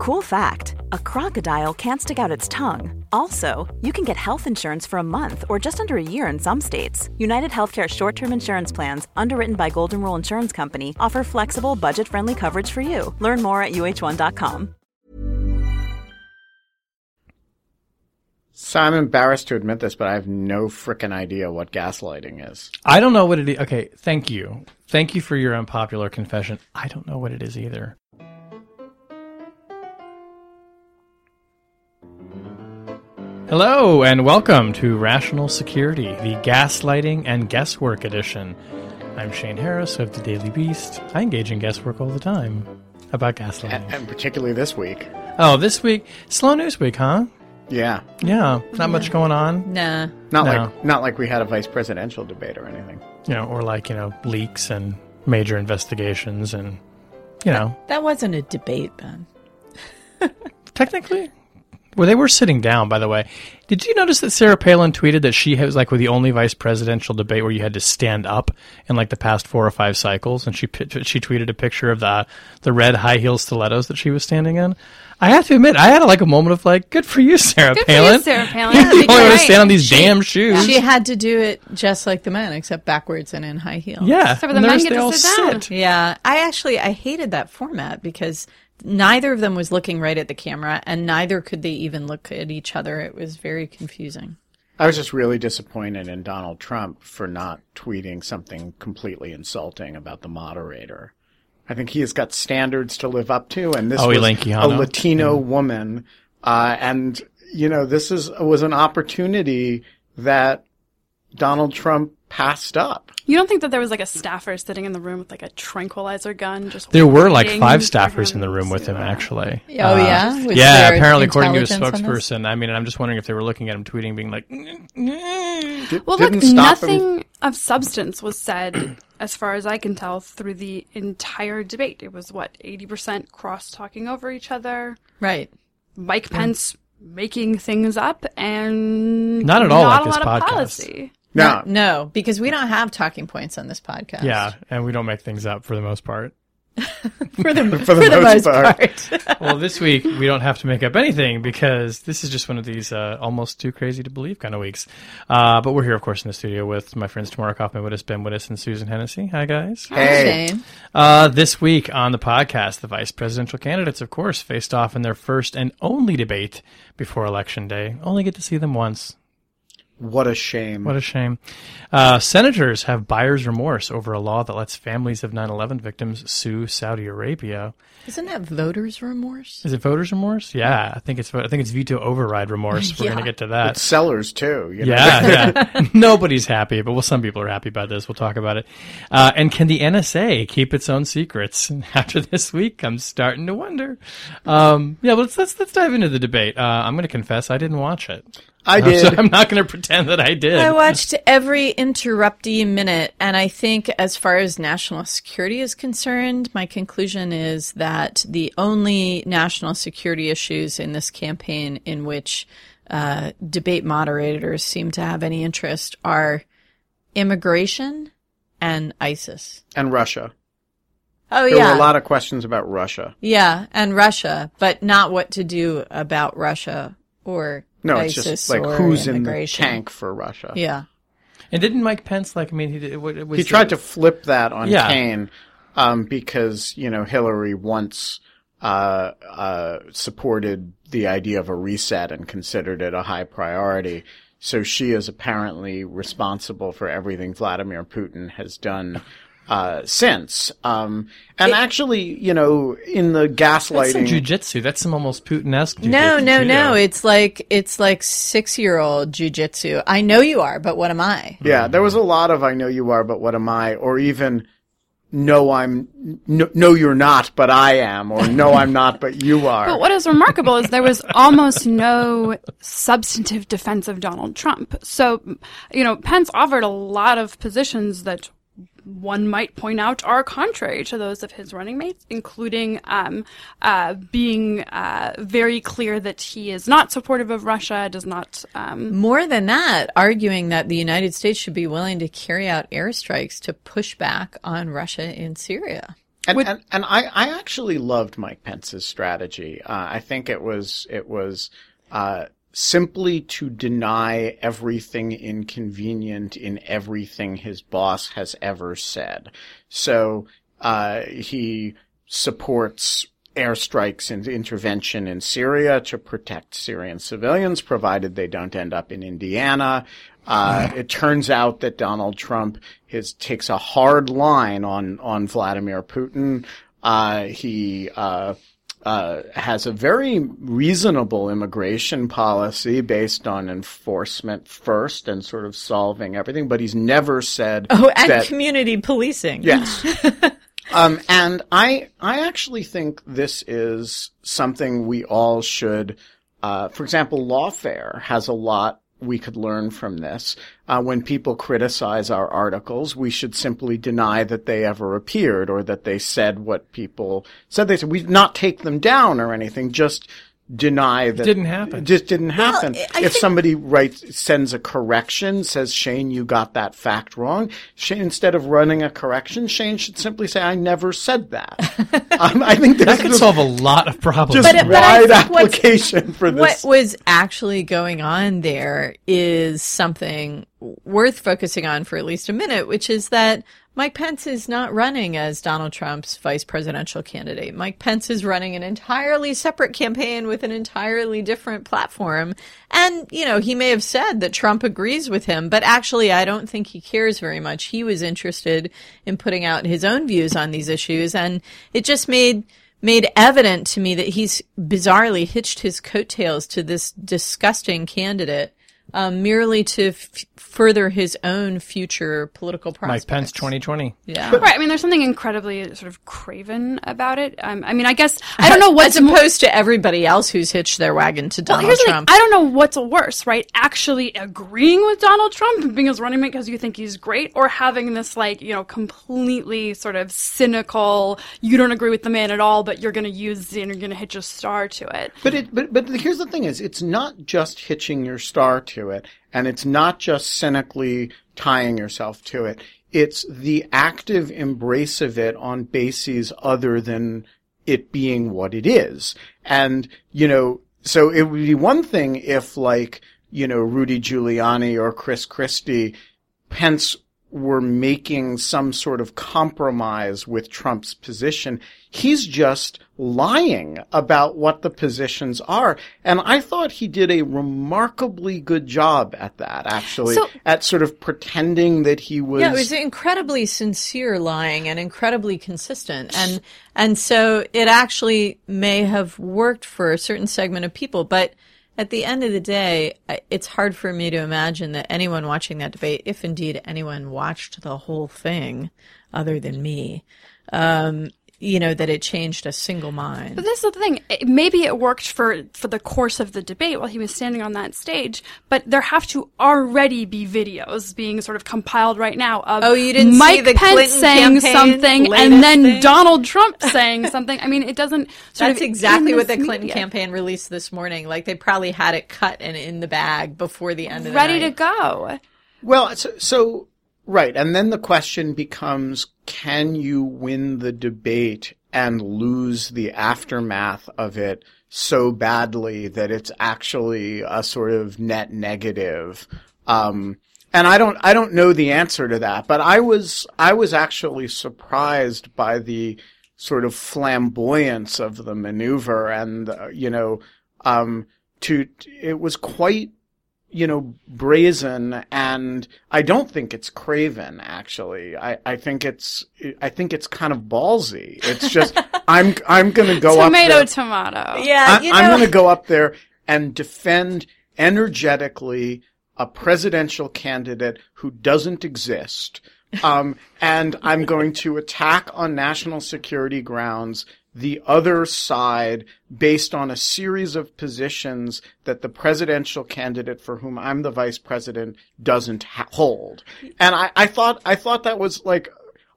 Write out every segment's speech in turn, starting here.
Cool fact a crocodile can't stick out its tongue. Also, you can get health insurance for a month or just under a year in some states. United Healthcare short term insurance plans, underwritten by Golden Rule Insurance Company, offer flexible, budget friendly coverage for you. Learn more at uh1.com. So I'm embarrassed to admit this, but I have no frickin' idea what gaslighting is. I don't know what it is. Okay, thank you. Thank you for your unpopular confession. I don't know what it is either. Hello, and welcome to Rational Security, the Gaslighting and Guesswork Edition. I'm Shane Harris of the Daily Beast. I engage in guesswork all the time about gaslighting. And, and particularly this week. Oh, this week, slow news week, huh? Yeah. Yeah, not much going on. Nah. Not No. like not like we had a vice presidential debate or anything. You know, or like, you know, leaks and major investigations and, you know, That wasn't a debate, Ben. technically. Well, they were sitting down, by the way. Did you notice that Sarah Palin tweeted that she was like with the only vice presidential debate where you had to stand up in like the past four or five cycles, and she she tweeted a picture of the the red high heel stilettos that she was standing in. I have to admit, I had like a moment of like, good for you, Sarah Palin. Good for you, Sarah Palin. you Yeah, only want to stand on these damn shoes. She had to do it just like the men, except backwards and in high heels. yeah, Except for the and men get to sit down. sit. Yeah. I actually I hated that format because neither of them was looking right at the camera and neither could they even look at each other. It was very confusing. I was just really disappointed in Donald Trump for not tweeting something completely insulting about the moderator. I think he has got standards to live up to, and this Oh, was a Quijano? Latino woman, uh, and you know this is was an opportunity that Donald Trump passed up. You don't think that there was like a staffer sitting in the room with like a tranquilizer gun? Just There were like five staffers in the room with him, actually. Oh, Uh, yeah? Was yeah, apparently, according to a intelligence on this? spokesperson. I mean, I'm just wondering if they were looking at him tweeting, being like, Di- Well, look, didn't him. nothing of substance was said, as far as I can tell, through the entire debate. It was what eighty percent cross talking over each other. Right. Mike Pence making things up, and Not at all not like a this lot podcast. of policy. No, No, because we don't have talking points on this podcast. yeah, and we don't make things up for the most part. For the, For the most part. part. Well, this week we don't have to make up anything because this is just one of these uh, almost too crazy to believe kind of weeks. Uh, but we're here, of course, in the studio with my friends Tamara Cofman Wittes, Ben Wittes, and Susan Hennessey. Hi, guys. Hey. Shane. Uh, this week on the podcast, the vice presidential candidates, of course, faced off in their first and only debate before Election Day. Only get to see them once. What a shame. What a shame. Uh, senators have buyer's remorse over a law that lets families of 9 11 victims sue Saudi Arabia. Isn't that voters' remorse? Is it voters' remorse? Yeah, I think it's I think it's veto override remorse. We're Yeah. going to get to that. It's sellers too. You know? Yeah, yeah. Nobody's happy, but well, some people are happy about this. We'll talk about it. Uh, and can the NSA keep its own secrets? After this week, I'm starting to wonder. Um, yeah, but let's, let's let's dive into the debate. Uh, I'm going to confess I didn't watch it. I did. So I'm not going to pretend that I did. I watched every interruptee minute, and I think, as far as national security is concerned, my conclusion is that the only national security issues in this campaign in which uh, debate moderators seem to have any interest are immigration and ISIS. and Russia. Oh There yeah, there were a lot of questions about Russia. yeah, and Russia, but not what to do about Russia or No, it's just like or who's in the immigration. tank for Russia. Yeah. and didn't Mike Pence like? I mean, he did, what, was He the- tried to flip that on Yeah. Kaine um, because you know Hillary once uh, uh, supported the idea of a reset and considered it a high priority. So she is apparently responsible for everything Vladimir Putin has done uh, since. Um, and actually, you know, in the That's some gaslighting, jujitsu. That's some almost Putin-esque. No, no, judo. no. It's like it's like six year old jujitsu. I know you are, but what am I? yeah, there was a lot of "I know you are, but what am I?" or even "No, I'm no, no, you're not, but I am," or "No, I'm not, but you are." But what is remarkable is there was almost no substantive defense of Donald Trump. So, you know, Pence offered a lot of positions that one might point out are contrary to those of his running mates, including um, uh, being uh, very clear that he is not supportive of Russia, does not. Um, More than that, arguing that the United States should be willing to carry out airstrikes to push back on Russia in Syria. And, Would- and, and I, I actually loved Mike Pence's strategy. Uh, I think it was, it was, uh, simply to deny everything inconvenient in everything his boss has ever said. So, uh, he supports airstrikes and intervention in Syria to protect Syrian civilians, provided they don't end up in Indiana. Uh, it turns out that Donald Trump his, takes a hard line on, on Vladimir Putin. Uh, he, uh, has a very reasonable immigration policy based on enforcement first and sort of solving everything, but he's never said Oh, and that community policing. Yes. um, and I, I actually think this is something we all should, uh, for example, Lawfare has a lot we could learn from this. Uh, when people criticize our articles, we should simply deny that they ever appeared or that they said what people said they said. We not take them down or anything, just deny that didn't happen. It just didn't happen. I if think- somebody writes, sends a correction, says, Shane, you got that fact wrong, Shane, instead of running a correction, Shane should simply say, I never said that. um, I think That could solve a lot of problems. just But- but wide think what's- application for this. What was actually going on there is something worth focusing on for at least a minute, which is that Mike Pence is not running as Donald Trump's vice presidential candidate. Mike Pence is running an entirely separate campaign with an entirely different platform. And, you know, he may have said that Trump agrees with him, but actually I don't think he cares very much. He was interested in putting out his own views on these issues and it just made made evident to me that he's bizarrely hitched his coattails to this disgusting candidate um, merely to f- further his own future political prospects. Mike Pence 2020. Yeah. Right. I mean, there's something incredibly sort of craven about it. Um, I mean, I guess I don't know what's As opposed to everybody else who's hitched their wagon to Donald here's the thing. Trump. I don't know what's worse, right? Actually agreeing with Donald Trump and being his running mate because you think he's great, or having this like you know completely sort of cynical. You don't agree with the man at all, but you're going to use and you're going to hitch a star to it. But it, but, but here's the thing is, it's not just hitching your star to it, and it's not just cynically tying yourself to it. It's the active embrace of it on bases other than it being what it is. And, you know, so it would be one thing if like, you know, Rudy Giuliani or Chris Christie, Pence were making some sort of compromise with Trump's position. He's just lying about what the positions are. And I thought he did a remarkably good job at that, actually, So- at sort of pretending that he was. Yeah, it was incredibly sincere lying and incredibly consistent. And and so it actually may have worked for a certain segment of people, but at the end of the day, it's hard for me to imagine that anyone watching that debate, if indeed anyone watched the whole thing other than me, um, you know, that it changed a single mind. But this is the thing. It, maybe it worked for for the course of the debate while he was standing on that stage, but there have to already be videos being sort of compiled right now of Oh, you didn't see Mike the Pence Clinton saying campaign something and then thing? Donald Trump saying something. I mean, it doesn't. Sort That's of exactly what the Clinton media. campaign released this morning. Like they probably had it cut and in the bag before the end of the day. ready to go. Well, so, so right, and then the question becomes: Can you win the debate and lose the aftermath of it so badly that it's actually a sort of net negative? Um, and I don't, I don't know the answer to that, but I was, I was actually surprised by the sort of flamboyance of the maneuver, and uh, you know, um, to it was quite you know, brazen and I don't think it's craven actually. I, I think it's, I think it's kind of ballsy. It's just, I'm, I'm gonna go up Tomato, there. tomato. Yeah, I, you know, I'm gonna go up there and defend energetically a presidential candidate who doesn't exist. Um, and I'm going to attack on national security grounds the other side based on a series of positions that the presidential candidate for whom I'm the vice president doesn't ha- hold. And I, I thought, I thought that was like,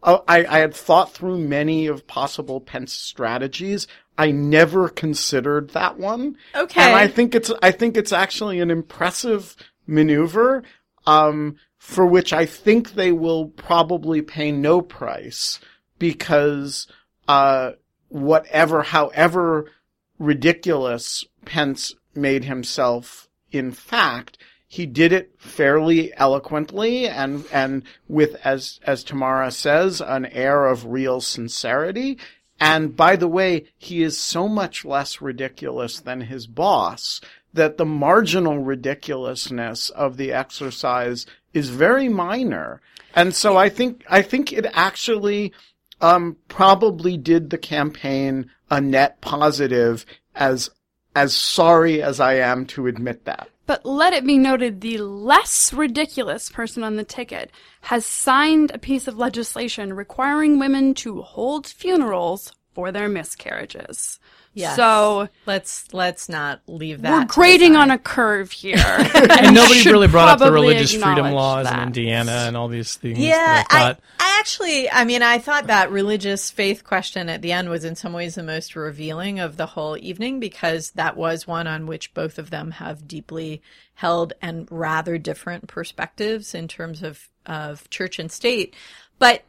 uh, I, I had thought through many of possible Pence strategies. I never considered that one. Okay. And I think it's, I think it's actually an impressive maneuver, um, for which I think they will probably pay no price because, uh, whatever, however ridiculous Pence made himself in fact, he did it fairly eloquently and and with as as Tamara says an air of real sincerity. And by the way he is so much less ridiculous than his boss that the marginal ridiculousness of the exercise is very minor. And so I think I think it actually um, probably did the campaign a net positive as as sorry as I am to admit that. But let it be noted the less ridiculous person on the ticket has signed a piece of legislation requiring women to hold funerals for their miscarriages. Yes. So let's let's not leave that. we're grading side. on a curve here. And nobody really brought up the religious freedom laws that. in Indiana and all these things. Yeah, that I I. I actually, I mean, I thought that religious faith question at the end was in some ways the most revealing of the whole evening because that was one on which both of them have deeply held and rather different perspectives in terms of, of church and state. But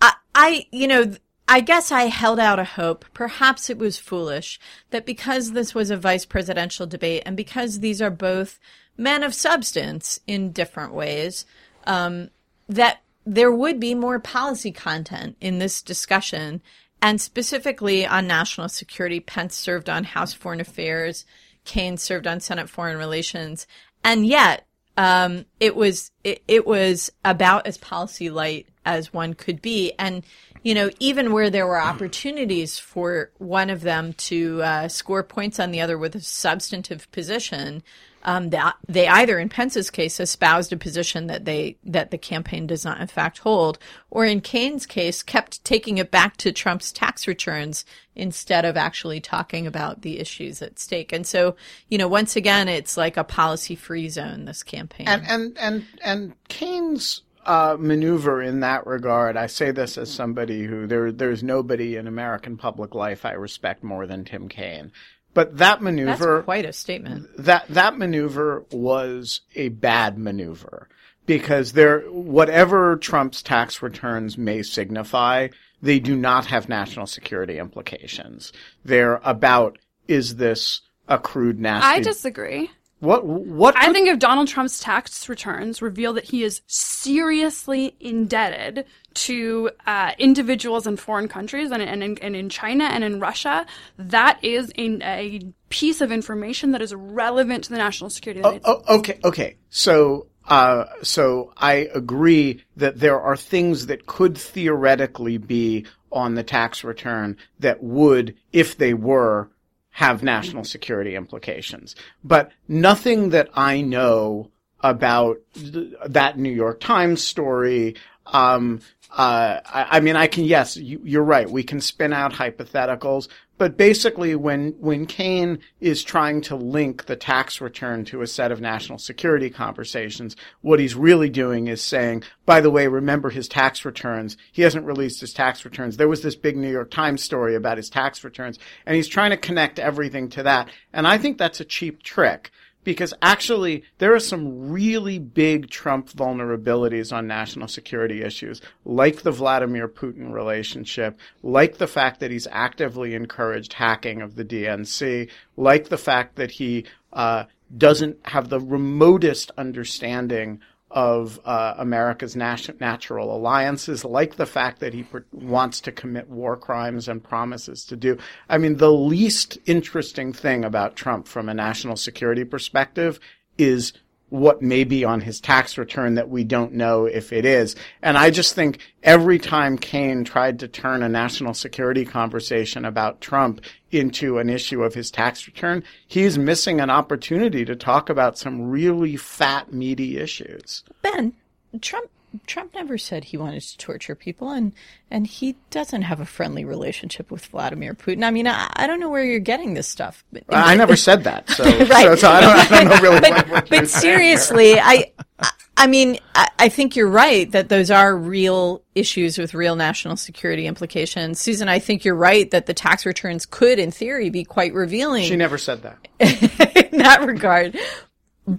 I, I, you know, th- I guess I held out a hope. Perhaps it was foolish that because this was a vice presidential debate and because these are both men of substance in different ways, um, that there would be more policy content in this discussion. And specifically on national security, Pence served on House Foreign Affairs, Kaine served on Senate Foreign Relations. And yet, um, it was it, it was about as policy light as one could be, and you know even where there were opportunities for one of them to uh, score points on the other with a substantive position, um, that they either in Pence's case espoused a position that they that the campaign does not in fact hold, or in Kaine's case kept taking it back to Trump's tax returns instead of actually talking about the issues at stake. And so, you know, once again, it's like a policy free zone. This campaign. And and and and Kaine's uh, maneuver in that regard, I say this as somebody who there there's nobody in American public life I respect more than Tim Kaine. But that maneuver That's quite a statement. that that maneuver was a bad maneuver because there whatever Trump's tax returns may signify, they do not have national security implications. They're about is this a crude nasty I disagree. What what I think if Donald Trump's tax returns reveal that he is seriously indebted to uh, individuals in foreign countries and, and, in- and in China and in Russia, that is a, a piece of information that is relevant to the national security. of the United Oh, okay, okay. So, uh, so I agree that there are things that could theoretically be on the tax return that would, if they were, have national security implications. But nothing that I know about th- that New York Times story, um, uh, I, I mean, I can, yes, you, you're right. We can spin out hypotheticals, but basically when, when Kaine is trying to link the tax return to a set of national security conversations, what he's really doing is saying, by the way, remember his tax returns. He hasn't released his tax returns. There was this big New York Times story about his tax returns and he's trying to connect everything to that. And I think that's a cheap trick because actually there are some really big Trump vulnerabilities on national security issues, like the Vladimir Putin relationship, like the fact that he's actively encouraged hacking of the DNC, like the fact that he uh, doesn't have the remotest understanding of uh, America's nat- natural alliances, like the fact that he wants to commit war crimes and promises to do. I mean, the least interesting thing about Trump from a national security perspective is what may be on his tax return that we don't know if it is. And I just think every time Kaine tried to turn a national security conversation about Trump into an issue of his tax return, he's missing an opportunity to talk about some really fat, meaty issues. Ben, Trump Trump never said he wanted to torture people, and and he doesn't have a friendly relationship with Vladimir Putin. I mean, I, I don't know where you're getting this stuff. But, I never said that, so, Right. so, so I, don't, I don't know really you're but seriously, I, I- I mean, I, I think you're right that those are real issues with real national security implications. Susan, I think you're right that the tax returns could, in theory, be quite revealing She never said that. in that regard.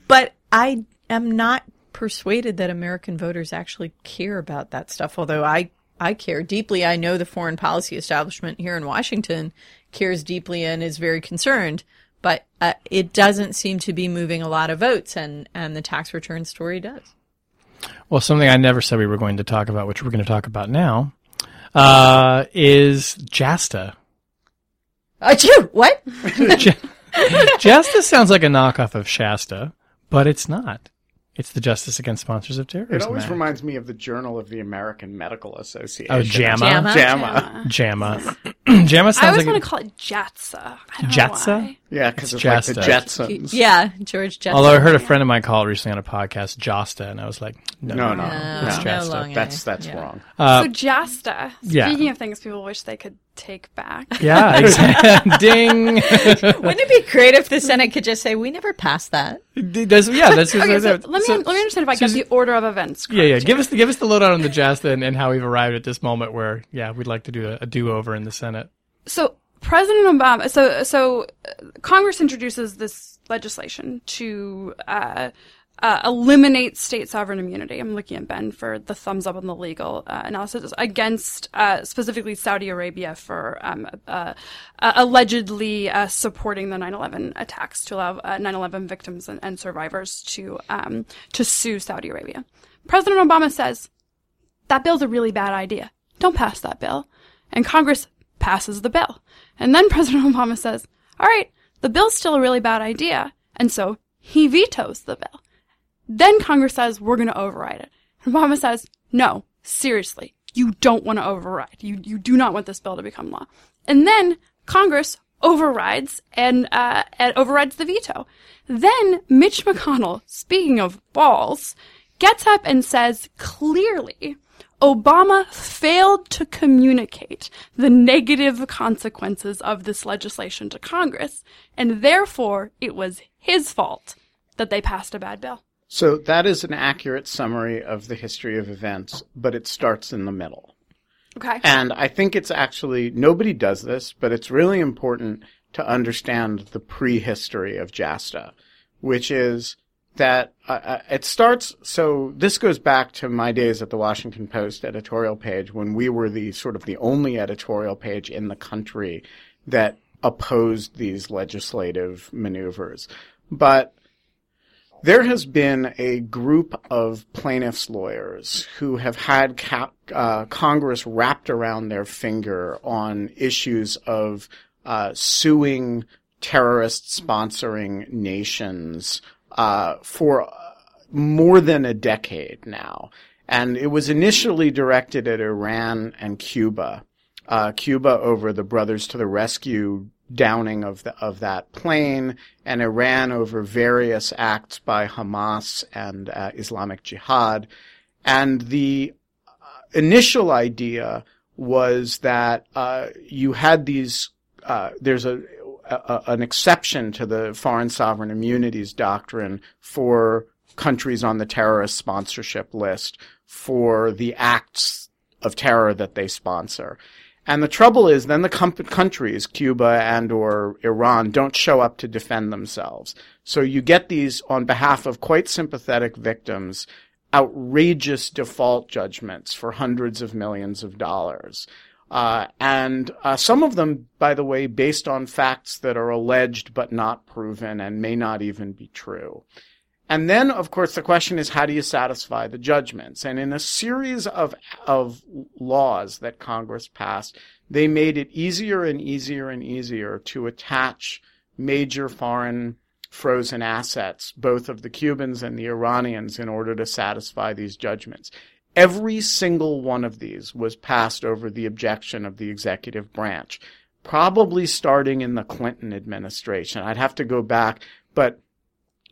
But I am not persuaded that American voters actually care about that stuff. Although I I care deeply. I know the foreign policy establishment here in Washington cares deeply and is very concerned, but uh, it doesn't seem to be moving a lot of votes, and and the tax return story does. Well, something I never said we were going to talk about, which we're going to talk about now, uh, is Jasta. Uh, phew, what? J- Jasta sounds like a knockoff of Shasta, but it's not. It's the Justice Against Sponsors of Terrorism. It always Act. reminds me of the Journal of the American Medical Association. Oh, JAMA? JAMA? JAMA. JAMA. JAMA I sounds always like want a- to call it JATSA. JATSA? Yeah, because It's it's, like the Jasta. Jetsons. yeah, George Jetson. Although I heard a friend of mine call it recently on a podcast Josta, and I was like, no, No, no, No, no. It's no Jasta. long That's that's Yeah. wrong. Uh, so JASTA. yeah. Speaking of things people wish they could take back. yeah, exactly. Ding. Wouldn't it be great if the Senate could just say, "We never passed that"? Yeah, that's Okay, so let me so- let me understand if I get the order of events. Yeah, yeah. correct Give here. us the, give us the lowdown on the Jasta and, and how we've arrived at this moment where, yeah, we'd like to do a, a do over in the Senate. So President Obama, so so uh, Congress introduces this legislation to uh, uh, eliminate state sovereign immunity. I'm looking at Ben for the thumbs up on the legal uh, analysis against uh, specifically Saudi Arabia for um, uh, uh, allegedly uh, supporting the 9/11 attacks to allow uh, 9/11 victims and, and survivors to um, to sue Saudi Arabia. President Obama says that bill's a really bad idea. Don't pass that bill. And Congress passes the bill. And then President Obama says, all right, the bill's still a really bad idea. And so he vetoes the bill. Then Congress says, we're going to override it. And Obama says, no, seriously, you don't want to override. You, you do not want this bill to become law. And then Congress overrides and, uh, and overrides the veto. Then Mitch McConnell, speaking of balls, gets up and says clearly, Obama failed to communicate the negative consequences of this legislation to Congress, and therefore it was his fault that they passed a bad bill. So that is an accurate summary of the history of events, but it starts in the middle. Okay. And I think it's actually, nobody does this, but it's really important to understand the prehistory of JASTA, which is that uh, uh, it starts, so this goes back to my days at the Washington Post editorial page when we were the sort of the only editorial page in the country that opposed these legislative maneuvers. But there has been a group of plaintiffs' lawyers who have had ca- uh, Congress wrapped around their finger on issues of uh, suing terrorist sponsoring nations uh, for uh, more than a decade now. And it was initially directed at Iran and Cuba. Uh, Cuba over the Brothers to the Rescue downing of the, of that plane, and Iran over various acts by Hamas and uh, Islamic Jihad. And the uh, initial idea was that uh, you had these. Uh, there's a, a an exception to the foreign sovereign immunities doctrine for countries on the terrorist sponsorship list for the acts of terror that they sponsor. And the trouble is then the com- countries, Cuba and or Iran, don't show up to defend themselves. So you get these on behalf of quite sympathetic victims, outrageous default judgments for hundreds of millions of dollars. Uh, and uh, some of them, by the way, based on facts that are alleged but not proven and may not even be true. And then, of course, the question is how do you satisfy the judgments? And in a series of of laws that Congress passed, they made it easier and easier and easier to attach major foreign frozen assets, both of the Cubans and the Iranians, in order to satisfy these judgments. Every single one of these was passed over the objection of the executive branch, probably starting in the Clinton administration. I'd have to go back, but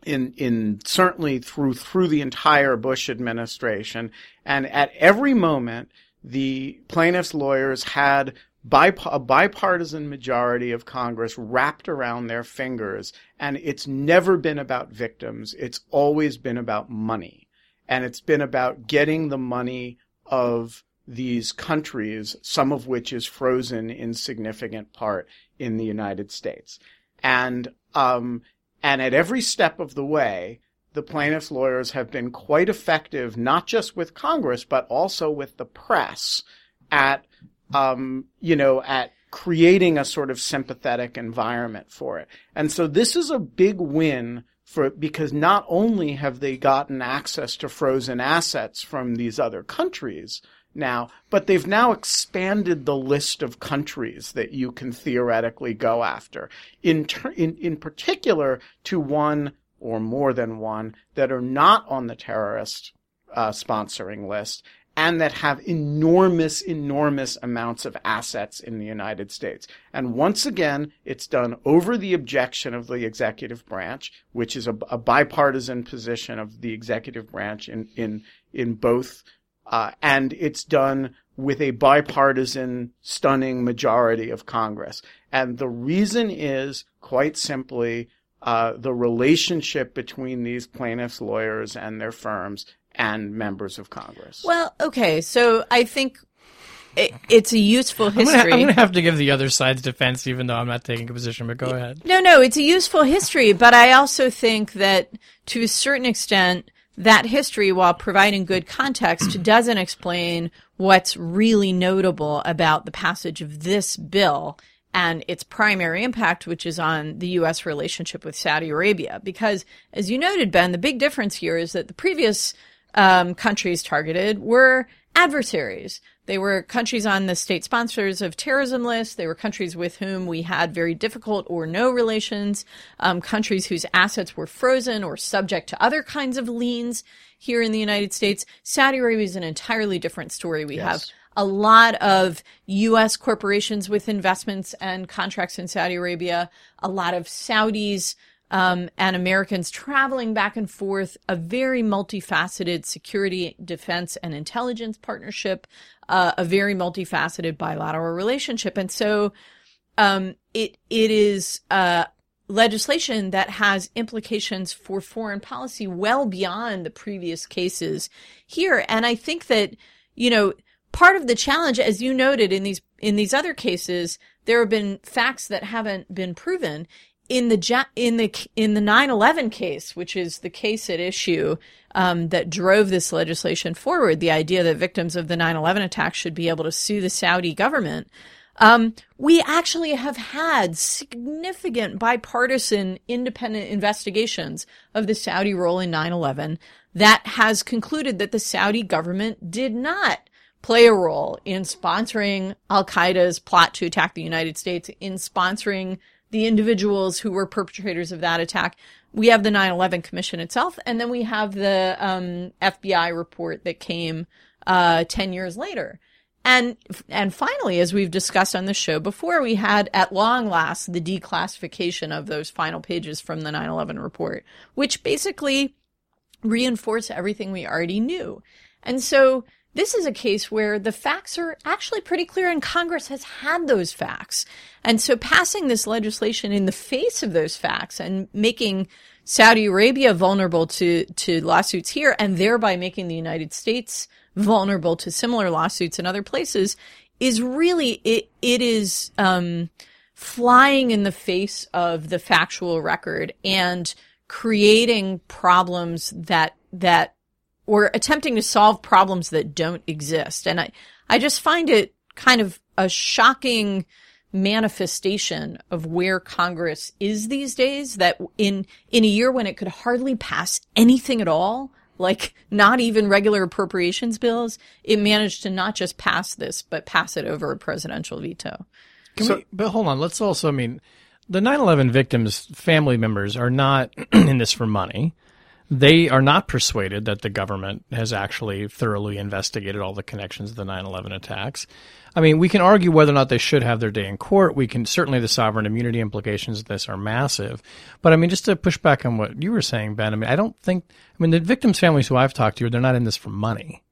in in certainly through through the entire Bush administration, and at every moment, the plaintiffs' lawyers had a bipartisan majority of Congress wrapped around their fingers, and it's never been about victims. It's always been about money, and it's been about getting the money of these countries, some of which is frozen in significant part in the United States, and um, and at every step of the way, the plaintiffs' lawyers have been quite effective, not just with Congress, but also with the press at, um, you know, at creating a sort of sympathetic environment for it. And so this is a big win for, because not only have they gotten access to frozen assets from these other countries, now, but they've now expanded the list of countries that you can theoretically go after. In, ter- in, in particular to one or more than one that are not on the terrorist uh, sponsoring list and that have enormous, enormous amounts of assets in the United States. And once again, it's done over the objection of the executive branch, which is a, a bipartisan position of the executive branch in, in, in both uh, and it's done with a bipartisan, stunning majority of Congress. And the reason is quite simply uh, the relationship between these plaintiffs' lawyers and their firms and members of Congress. Well, okay, so I think it, it's a useful history. I'm going to have to give the other side's defense, even though I'm not taking a position. But go ahead. No, no, it's a useful history, but I also think that to a certain extent that history, while providing good context, doesn't explain what's really notable about the passage of this bill and its primary impact, which is on the U.S. relationship with Saudi Arabia. Because, as you noted, Ben, the big difference here is that the previous um, countries targeted were adversaries. They were countries on the state sponsors of terrorism list. They were countries with whom we had very difficult or no relations, um, countries whose assets were frozen or subject to other kinds of liens here in the United States. Saudi Arabia is an entirely different story. We yes. have a lot of U.S. corporations with investments and contracts in Saudi Arabia, a lot of Saudis um, and Americans traveling back and forth, a very multifaceted security, defense, and intelligence partnership, uh, a very multifaceted bilateral relationship. And so, um, it, it is, uh, legislation that has implications for foreign policy well beyond the previous cases here. And I think that, you know, part of the challenge, as you noted in these, in these other cases, there have been facts that haven't been proven in the in the in the 9/11 case, which is the case at issue um, that drove this legislation forward, the idea that victims of the 9/11 attacks should be able to sue the Saudi government. Um, we actually have had significant bipartisan independent investigations of the Saudi role in 9/11 that has concluded that the Saudi government did not play a role in sponsoring Al Qaeda's plot to attack the United States, in sponsoring the individuals who were perpetrators of that attack. We have the 9/11 Commission itself, and then we have the um, FBI report that came uh, 10 years later. And and finally, as we've discussed on the show before, we had at long last the declassification of those final pages from the 9/11 report, which basically reinforce everything we already knew. And so this is a case where the facts are actually pretty clear and Congress has had those facts. And so passing this legislation in the face of those facts and making Saudi Arabia vulnerable to, to lawsuits here and thereby making the United States vulnerable to similar lawsuits in other places is really, it, it is, um, flying in the face of the factual record and creating problems that, that or attempting to solve problems that don't exist. And I, I just find it kind of a shocking manifestation of where Congress is these days that in, in a year when it could hardly pass anything at all, like not even regular appropriations bills, it managed to not just pass this, but pass it over a presidential veto. So, we, but hold on. Let's also, I mean, the 9-11 victims' family members are not in this for money they are not persuaded that the government has actually thoroughly investigated all the connections of the 9/11 attacks. I mean, we can argue whether or not they should have their day in court. We can certainly the sovereign immunity implications of this are massive. But I mean, just to push back on what you were saying, Ben. I mean, I don't think. I mean, the victims' families who I've talked to, they're not in this for money.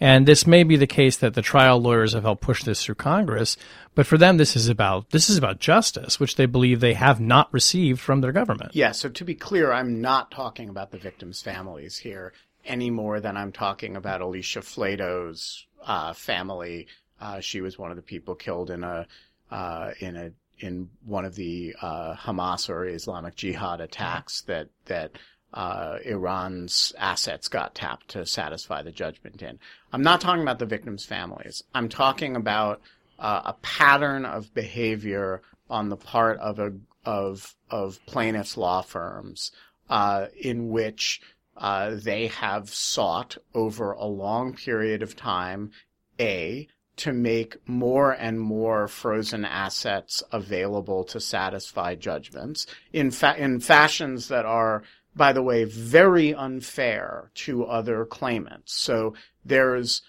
And this may be the case that the trial lawyers have helped push this through Congress, but for them, this is about this is about justice, which they believe they have not received from their government. Yeah. So to be clear, I'm not talking about the victims' families here any more than I'm talking about Alicia Flatow's uh, family. Uh, she was one of the people killed in a uh, in a in one of the uh, Hamas or Islamic Jihad attacks that that uh, Iran's assets got tapped to satisfy the judgment in. I'm not talking about the victims' families. I'm talking about uh, a pattern of behavior on the part of a of of plaintiffs' law firms uh, in which uh, they have sought over a long period of time a to make more and more frozen assets available to satisfy judgments in fa- in fashions that are by the way, very unfair to other claimants. So there's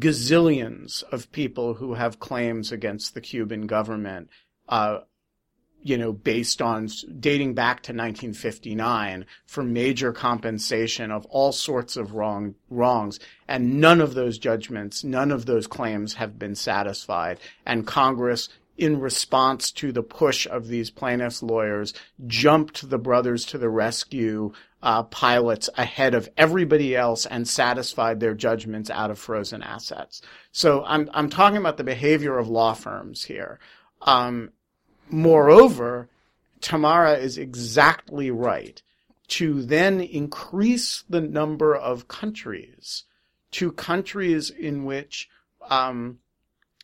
gazillions of people who have claims against the Cuban government, uh, you know, based on dating back to 1959 for major compensation of all sorts of wrong wrongs, and none of those judgments, none of those claims have been satisfied, and Congress in response to the push of these plaintiffs' lawyers, jumped the brothers to the rescue uh, pilots ahead of everybody else and satisfied their judgments out of frozen assets. So I'm I'm talking about the behavior of law firms here. Um, moreover, Tamara is exactly right to then increase the number of countries to countries in which um,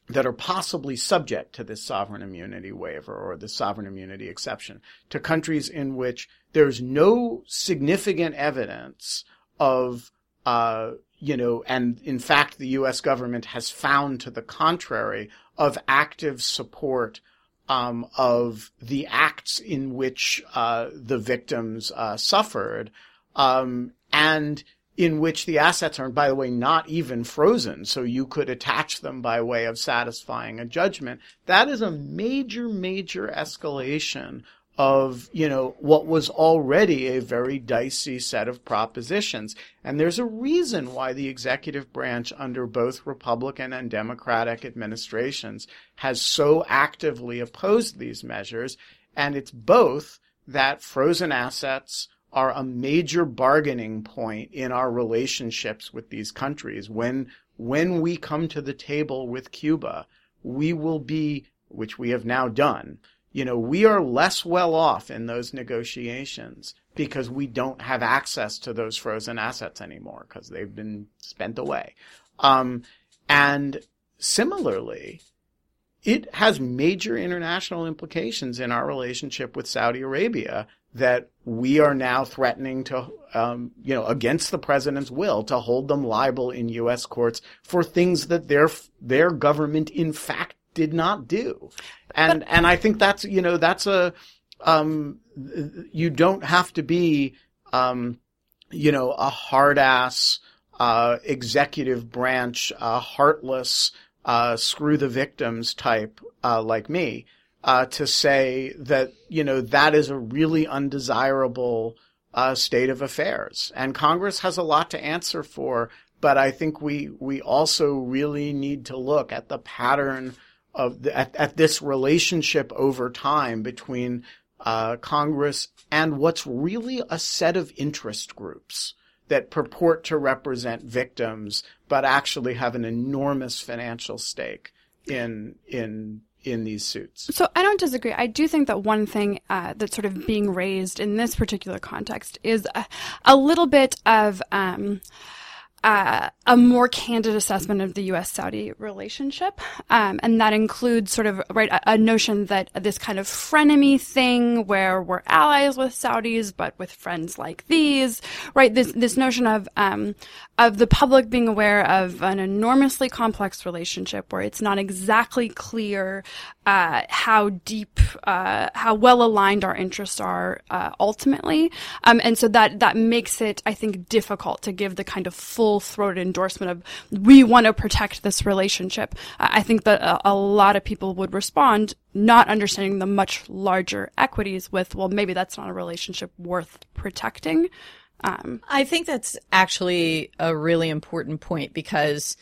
that are possibly subject to this sovereign immunity waiver or the sovereign immunity exception to countries in which there's no significant evidence of, uh, you know, and in fact, the U.S. government has found to the contrary of active support um, of the acts in which uh, the victims uh, suffered, um, and in which the assets are, by the way, not even frozen, so you could attach them by way of satisfying a judgment. That is a major, major escalation of, you know, what was already a very dicey set of propositions. And there's a reason why the executive branch under both Republican and Democratic administrations has so actively opposed these measures. And it's both that frozen assets are a major bargaining point in our relationships with these countries. When, when we come to the table with Cuba, we will be, which we have now done, you know, we are less well off in those negotiations because we don't have access to those frozen assets anymore because they've been spent away. Um, and similarly, it has major international implications in our relationship with Saudi Arabia that we are now threatening to, um, you know, against the president's will, to hold them liable in U.S. courts for things that their their government, in fact, did not do. And but, and I think that's you know that's a um, you don't have to be um, you know a hard ass uh, executive branch, uh, heartless, uh, screw the victims type uh, like me uh, to say that you know that is a really undesirable uh, state of affairs, and Congress has a lot to answer for. But I think we we also really need to look at the pattern of the, at, at this relationship over time between uh, Congress and what's really a set of interest groups that purport to represent victims, but actually have an enormous financial stake in in in these suits. So I don't disagree. I do think that one thing uh, that's sort of being raised in this particular context is a, a little bit of. Um, uh, a more candid assessment of the U.S. Saudi relationship. Um, and that includes sort of, right, a, a, notion that this kind of frenemy thing where we're allies with Saudis, but with friends like these, right? This, this notion of, um, of the public being aware of an enormously complex relationship where it's not exactly clear, uh, how deep, uh, how well aligned our interests are, uh, ultimately. Um, and so that, that makes it, I think, difficult to give the kind of full throated endorsement of we want to protect this relationship. I think that a, a lot of people would respond not understanding the much larger equities with, well, maybe that's not a relationship worth protecting. Um, I think that's actually a really important point because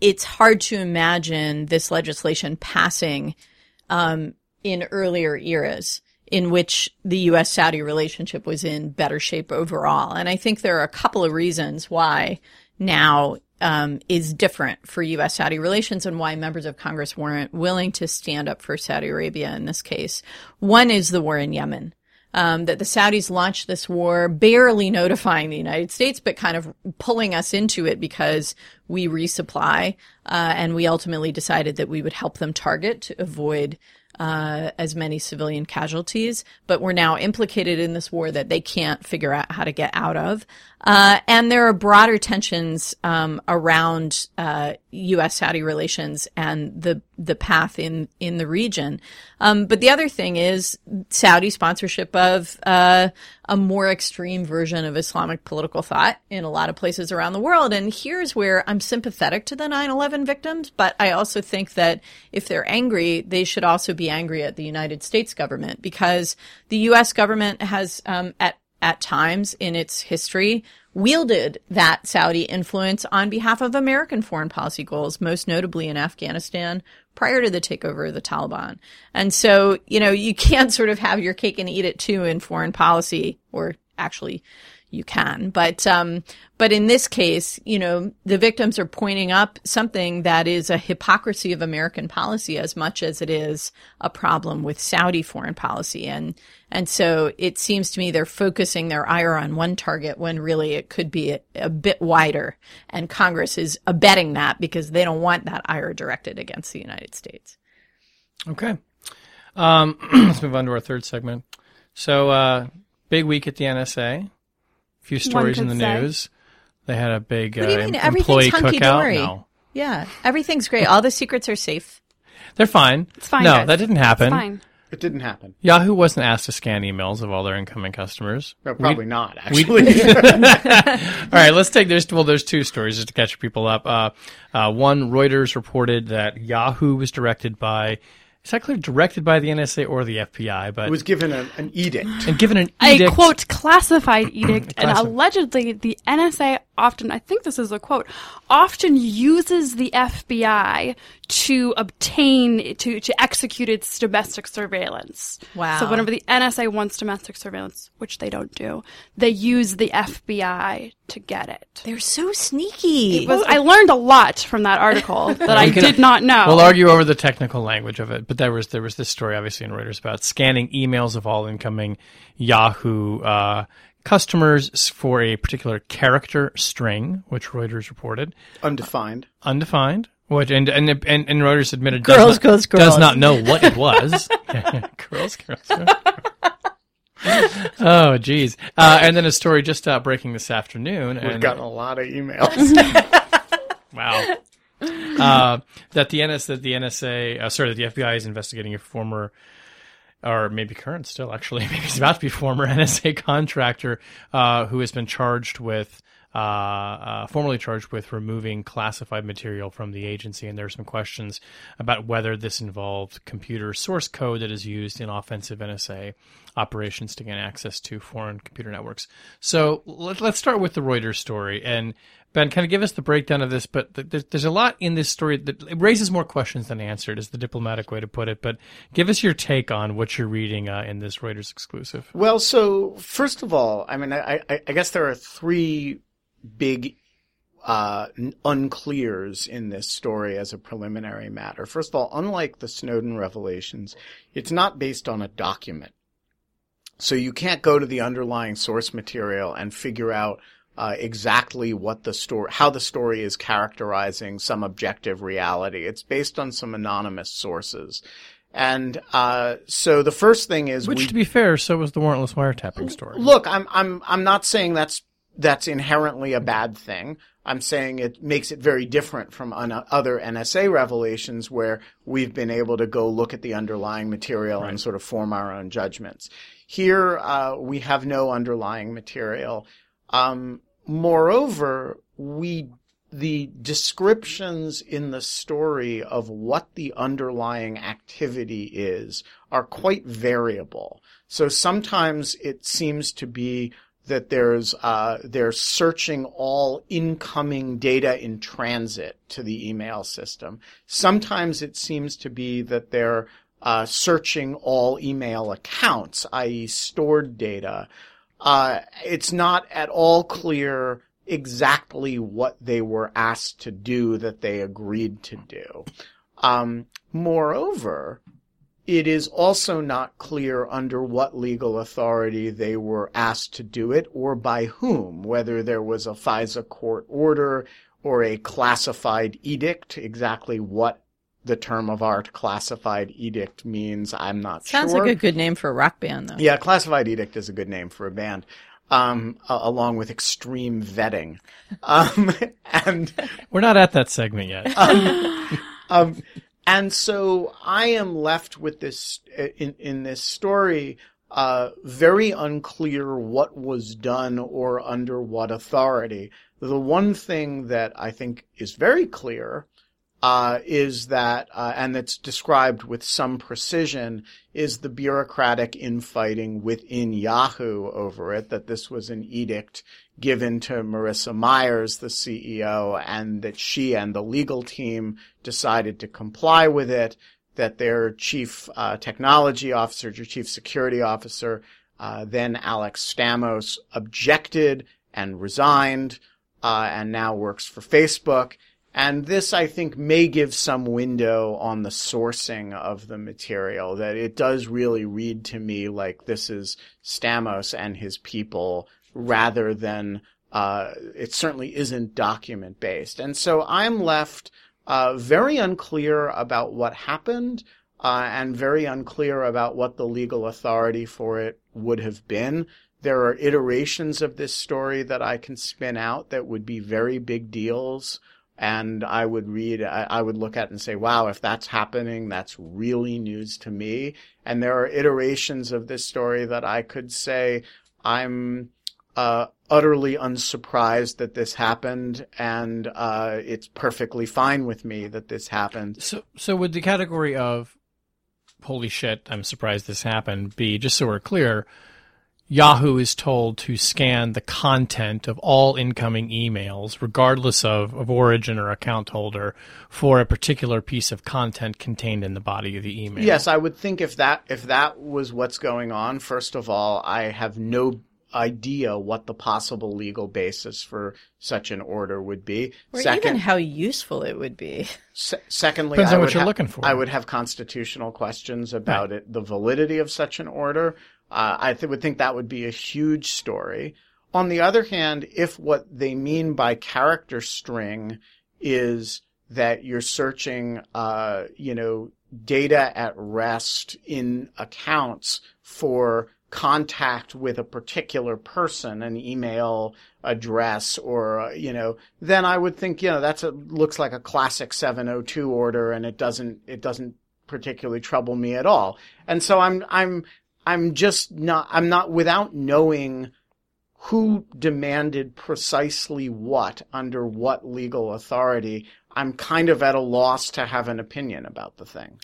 it's hard to imagine this legislation passing um, in earlier eras in which the U.S. Saudi relationship was in better shape overall. And I think there are a couple of reasons why now um, is different for U.S. Saudi relations and why members of Congress weren't willing to stand up for Saudi Arabia in this case. One is the war in Yemen. Um, that the Saudis launched this war barely notifying the United States, but kind of pulling us into it because we resupply, uh, and we ultimately decided that we would help them target to avoid uh, as many civilian casualties, but we're now implicated in this war that they can't figure out how to get out of. Uh, and there are broader tensions um, around uh, U.S. Saudi relations and the the path in in the region. Um, but the other thing is Saudi sponsorship of uh, a more extreme version of Islamic political thought in a lot of places around the world. And here's where I'm sympathetic to the 9/11 victims, but I also think that if they're angry, they should also be angry at the United States government because the U.S. government has um, at at times in its history wielded that Saudi influence on behalf of American foreign policy goals, most notably in Afghanistan prior to the takeover of the Taliban. And so, you know, you can't sort of have your cake and eat it too in foreign policy or actually you can. But, um, but in this case, you know, the victims are pointing up something that is a hypocrisy of American policy as much as it is a problem with Saudi foreign policy. And, and so it seems to me they're focusing their ire on one target when really it could be a, a bit wider. And Congress is abetting that because they don't want that ire directed against the United States. Okay. Um, let's move on to our third segment. So, uh, big week at the NSA few stories in the say. news. They had a big what do you uh, mean? employee Everything's cookout. No. Yeah, everything's great. All the secrets are safe. They're fine. It's fine. No, guys. that didn't happen. It's fine. It didn't happen. Yahoo wasn't asked to scan emails of all their incoming customers. No, probably We- not, actually. All right, let's take there's well there's two stories just to catch people up. Uh, uh, one Reuters reported that Yahoo was directed by it's not clear? Directed by the NSA or the FBI, but it was given a, an edict. and given an A quote classified edict, and allegedly the NSA often, I think this is a quote, often uses the FBI to obtain to to execute its domestic surveillance. Wow. So whenever the NSA wants domestic surveillance, which they don't do, they use the FBI to get it. They're so sneaky. It was, I learned a lot from that article that I can- did not know. We'll argue over the technical language of it, but there was there was this story obviously in Reuters about scanning emails of all incoming Yahoo uh, customers for a particular character string, which Reuters reported, Undefined. undefined. Which and and and, and Reuters admitted Girls, does not, girls, does not know what it was. girls, girls. girls. oh, geez. Uh, and then a story just uh, breaking this afternoon. We've and, gotten a lot of emails. Wow. uh, that the NS that the NSA, uh, sorry, that the FBI is investigating a former, or maybe current still, actually, maybe he's about to be former NSA contractor uh, who has been charged with. Uh, uh, formally charged with removing classified material from the agency, and there are some questions about whether this involved computer source code that is used in offensive NSA operations to gain access to foreign computer networks. So let, let's start with the Reuters story. And Ben, kind of give us the breakdown of this, but there's, a lot in this story that raises more questions than answered, is the diplomatic way to put it. But give us your take on what you're reading uh, in this Reuters exclusive. Well, so first of all, I mean, I, I, I guess there are three big uh, unclears in this story as a preliminary matter. First of all, unlike the Snowden revelations, it's not based on a document. So you can't go to the underlying source material and figure out uh, exactly what the story, how the story is characterizing some objective reality. It's based on some anonymous sources. And uh, so the first thing is Which, we to be fair, so was the warrantless wiretapping story. Look, I'm I'm I'm not saying that's that's inherently a bad thing. I'm saying it makes it very different from other NSA revelations where we've been able to go look at the underlying material and sort of form our own judgments. Here, uh, we have no underlying material. Um, moreover, we the descriptions in the story of what the underlying activity is are quite variable. So sometimes it seems to be that there's uh, they're searching all incoming data in transit to the email system. Sometimes it seems to be that they're uh, searching all email accounts, i.e., stored data. Uh, it's not at all clear exactly what they were asked to do that they agreed to do. Um, moreover, it is also not clear under what legal authority they were asked to do it or by whom, whether there was a FISA court order or a classified edict, exactly what the term of art classified edict means, I'm not Sounds sure. Sounds like a good name for a rock band, though. Yeah, classified edict is a good name for a band. Um, a- along with extreme vetting. Um, and, We're not at that segment yet. um, and so I am left with this, in, in this story, uh, very unclear what was done or under what authority. The one thing that I think is very clear uh, is that, uh, and that's described with some precision, is the bureaucratic infighting within Yahoo over it, that this was an edict given to Marissa Myers, the CEO, and that she and the legal team decided to comply with it, that their chief uh, technology officer, their chief security officer, uh, then Alex Stamos, objected and resigned, uh, and now works for Facebook. And this, I think, may give some window on the sourcing of the material, that it does really read to me like this is Stamos and his people rather than, uh, it certainly isn't document based. And so I'm left, uh, very unclear about what happened, uh, and very unclear about what the legal authority for it would have been. There are iterations of this story that I can spin out that would be very big deals and I would read, I, I, would look at and say, wow, if that's happening, that's really news to me. And there are iterations of this story that I could say, I'm, uh, utterly unsurprised that this happened and, uh, it's perfectly fine with me that this happened. So, so would the category of, holy shit, I'm surprised this happened be, just so we're clear, Yahoo is told to scan the content of all incoming emails, regardless of, of origin or account holder, for a particular piece of content contained in the body of the email. Yes, I would think if that if that was what's going on, first of all, I have no idea what the possible legal basis for such an order would be. Or Second, even how useful it would be. Se- secondly, Depends I on would what you're ha- looking for. I would have constitutional questions about right. it, the validity of such an order. Uh, I th- would think that would be a huge story. On the other hand, if what they mean by character string is that you're searching, uh, you know, data at rest in accounts for contact with a particular person, an email address or, uh, you know, then I would think, you know, that's a, looks like a classic 702 order and it doesn't, it doesn't particularly trouble me at all. And so I'm, I'm, I'm just not, I'm not without knowing who demanded precisely what under what legal authority. I'm kind of at a loss to have an opinion about the thing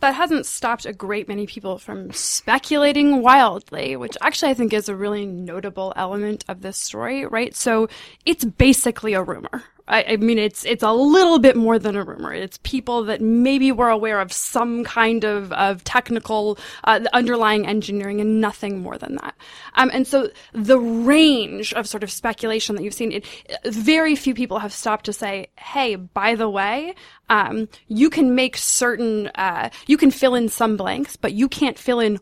that hasn't stopped a great many people from speculating wildly, which actually I think is a really notable element of this story, right? So it's basically a rumor. I, I, mean, it's it's a little bit more than a rumor. It's people that maybe were aware of some kind of of technical uh, underlying engineering and nothing more than that. Um, and so the range of sort of speculation that you've seen, it, very few people have stopped to say, "Hey, by the way, um, you can make certain, uh, you can fill in some blanks, but you can't fill in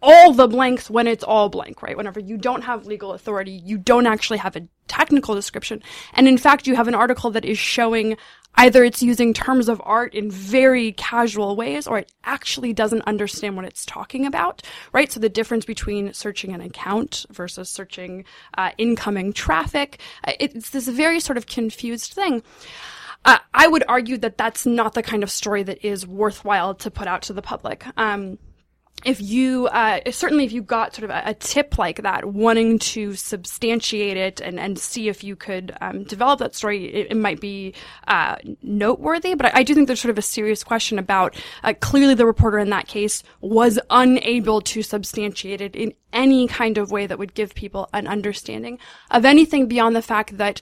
all the blanks when it's all blank, right? Whenever you don't have legal authority, you don't actually have a technical description. And in fact, you have an article that is showing either it's using terms of art in very casual ways or it actually doesn't understand what it's talking about, right? So the difference between searching an account versus searching uh, incoming traffic, uh, it's this very sort of confused thing. Uh, I would argue that that's not the kind of story that is worthwhile to put out to the public. Um, if you uh, certainly if you got sort of a, a, tip like that wanting to substantiate it and, and see if you could um, develop that story it, it might be uh, noteworthy. But I, I, do think there's sort of a serious question about uh, clearly the reporter in that case was unable to substantiate it in any kind of way that would give people an understanding of anything beyond the fact that